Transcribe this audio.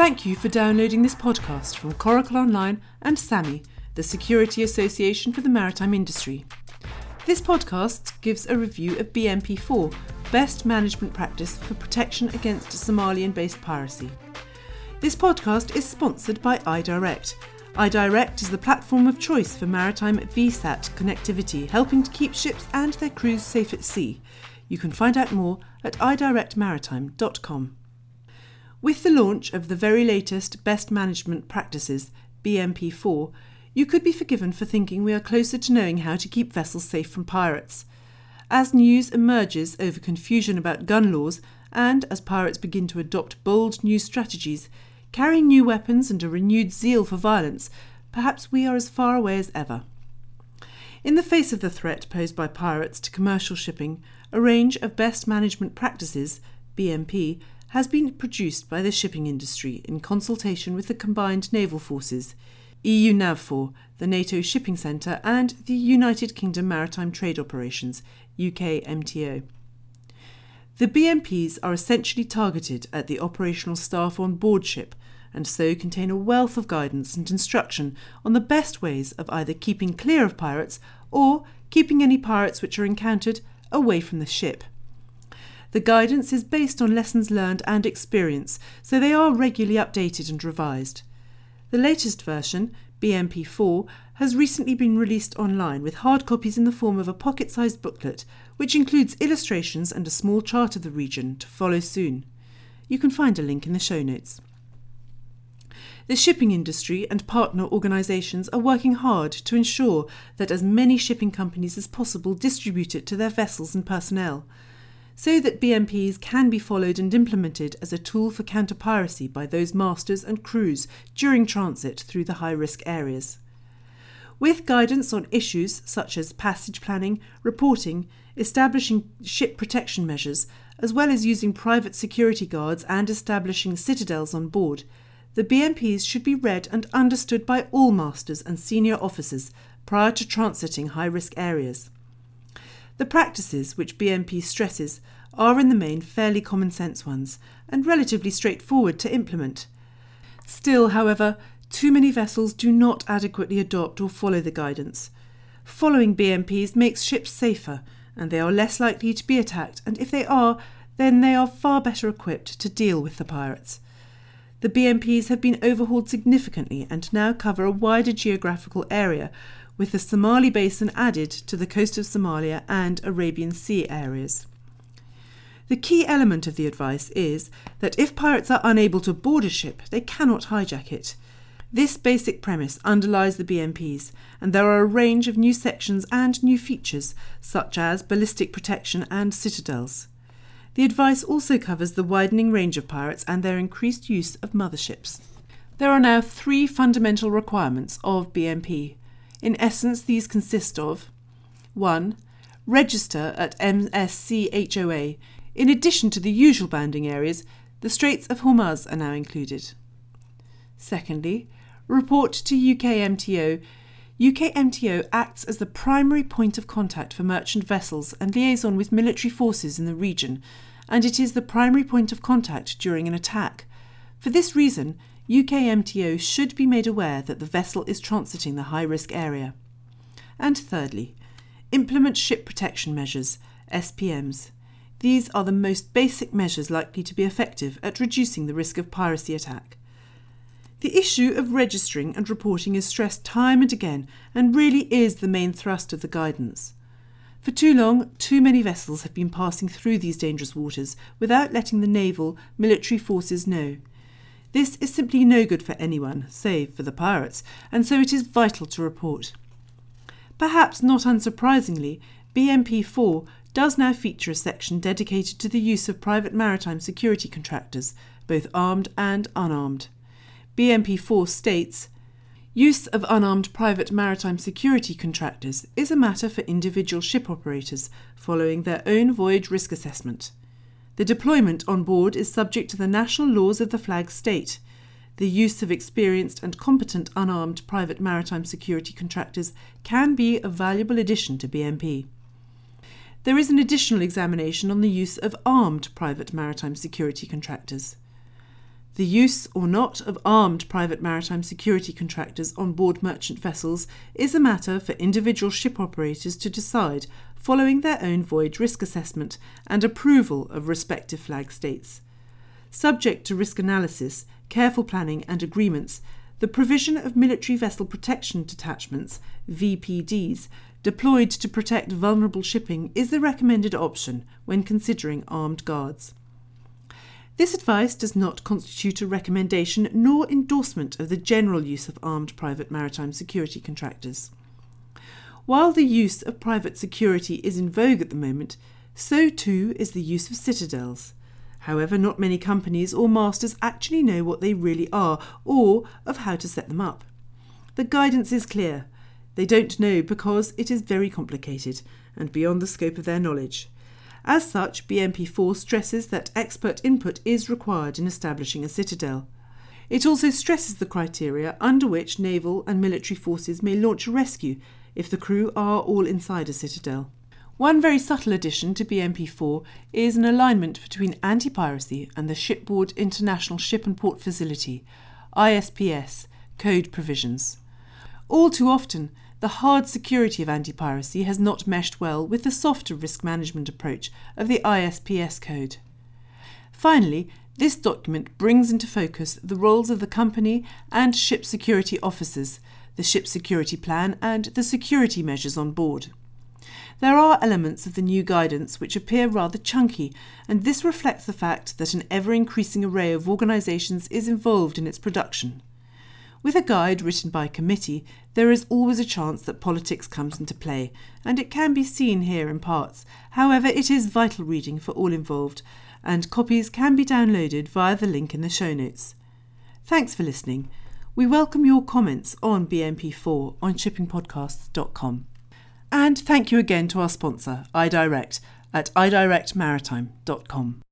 Thank you for downloading this podcast from Coracle Online and SAMI, the Security Association for the Maritime Industry. This podcast gives a review of BMP4, Best Management Practice for Protection Against Somalian based Piracy. This podcast is sponsored by iDirect. iDirect is the platform of choice for maritime VSAT connectivity, helping to keep ships and their crews safe at sea. You can find out more at idirectmaritime.com. With the launch of the very latest Best Management Practices, BMP4, you could be forgiven for thinking we are closer to knowing how to keep vessels safe from pirates. As news emerges over confusion about gun laws, and as pirates begin to adopt bold new strategies, carrying new weapons and a renewed zeal for violence, perhaps we are as far away as ever. In the face of the threat posed by pirates to commercial shipping, a range of best management practices, BMP, has been produced by the shipping industry in consultation with the combined naval forces, EU NAVFOR, the NATO Shipping Centre, and the United Kingdom Maritime Trade Operations, UK MTO. The BMPs are essentially targeted at the operational staff on board ship and so contain a wealth of guidance and instruction on the best ways of either keeping clear of pirates or keeping any pirates which are encountered away from the ship. The guidance is based on lessons learned and experience, so they are regularly updated and revised. The latest version, BMP4, has recently been released online with hard copies in the form of a pocket sized booklet, which includes illustrations and a small chart of the region to follow soon. You can find a link in the show notes. The shipping industry and partner organisations are working hard to ensure that as many shipping companies as possible distribute it to their vessels and personnel so that BMPs can be followed and implemented as a tool for counter piracy by those masters and crews during transit through the high risk areas. With guidance on issues such as passage planning, reporting, establishing ship protection measures, as well as using private security guards and establishing citadels on board, the BMPs should be read and understood by all masters and senior officers prior to transiting high risk areas. The practices which BMP stresses are in the main fairly common sense ones and relatively straightforward to implement. Still, however, too many vessels do not adequately adopt or follow the guidance. Following BMPs makes ships safer, and they are less likely to be attacked, and if they are, then they are far better equipped to deal with the pirates. The BMPs have been overhauled significantly and now cover a wider geographical area, with the Somali Basin added to the coast of Somalia and Arabian Sea areas. The key element of the advice is that if pirates are unable to board a ship, they cannot hijack it. This basic premise underlies the BMPs, and there are a range of new sections and new features, such as ballistic protection and citadels. The advice also covers the widening range of pirates and their increased use of motherships. There are now three fundamental requirements of BMP in essence, these consist of 1. Register at MSCHOA. In addition to the usual banding areas, the Straits of Hormuz are now included. Secondly, report to UKMTO. UKMTO acts as the primary point of contact for merchant vessels and liaison with military forces in the region, and it is the primary point of contact during an attack. For this reason, UKMTO should be made aware that the vessel is transiting the high risk area. And thirdly, implement ship protection measures, SPMs. These are the most basic measures likely to be effective at reducing the risk of piracy attack. The issue of registering and reporting is stressed time and again and really is the main thrust of the guidance. For too long, too many vessels have been passing through these dangerous waters without letting the naval, military forces know. This is simply no good for anyone, save for the pirates, and so it is vital to report. Perhaps not unsurprisingly, BMP 4 does now feature a section dedicated to the use of private maritime security contractors, both armed and unarmed. BMP 4 states Use of unarmed private maritime security contractors is a matter for individual ship operators following their own voyage risk assessment. The deployment on board is subject to the national laws of the flag state. The use of experienced and competent unarmed private maritime security contractors can be a valuable addition to BMP. There is an additional examination on the use of armed private maritime security contractors. The use or not of armed private maritime security contractors on board merchant vessels is a matter for individual ship operators to decide following their own voyage risk assessment and approval of respective flag states. Subject to risk analysis, careful planning, and agreements, the provision of military vessel protection detachments, VPDs, deployed to protect vulnerable shipping is the recommended option when considering armed guards. This advice does not constitute a recommendation nor endorsement of the general use of armed private maritime security contractors. While the use of private security is in vogue at the moment, so too is the use of citadels. However, not many companies or masters actually know what they really are or of how to set them up. The guidance is clear. They don't know because it is very complicated and beyond the scope of their knowledge. As such, BMP4 stresses that expert input is required in establishing a citadel. It also stresses the criteria under which naval and military forces may launch a rescue if the crew are all inside a citadel. One very subtle addition to BMP4 is an alignment between anti piracy and the Shipboard International Ship and Port Facility, ISPS, code provisions. All too often, the hard security of anti piracy has not meshed well with the softer risk management approach of the ISPS code. Finally, this document brings into focus the roles of the company and ship security officers, the ship security plan, and the security measures on board. There are elements of the new guidance which appear rather chunky, and this reflects the fact that an ever increasing array of organisations is involved in its production. With a guide written by committee, there is always a chance that politics comes into play, and it can be seen here in parts. However, it is vital reading for all involved, and copies can be downloaded via the link in the show notes. Thanks for listening. We welcome your comments on BMP4 on shippingpodcasts.com. And thank you again to our sponsor, iDirect, at idirectmaritime.com.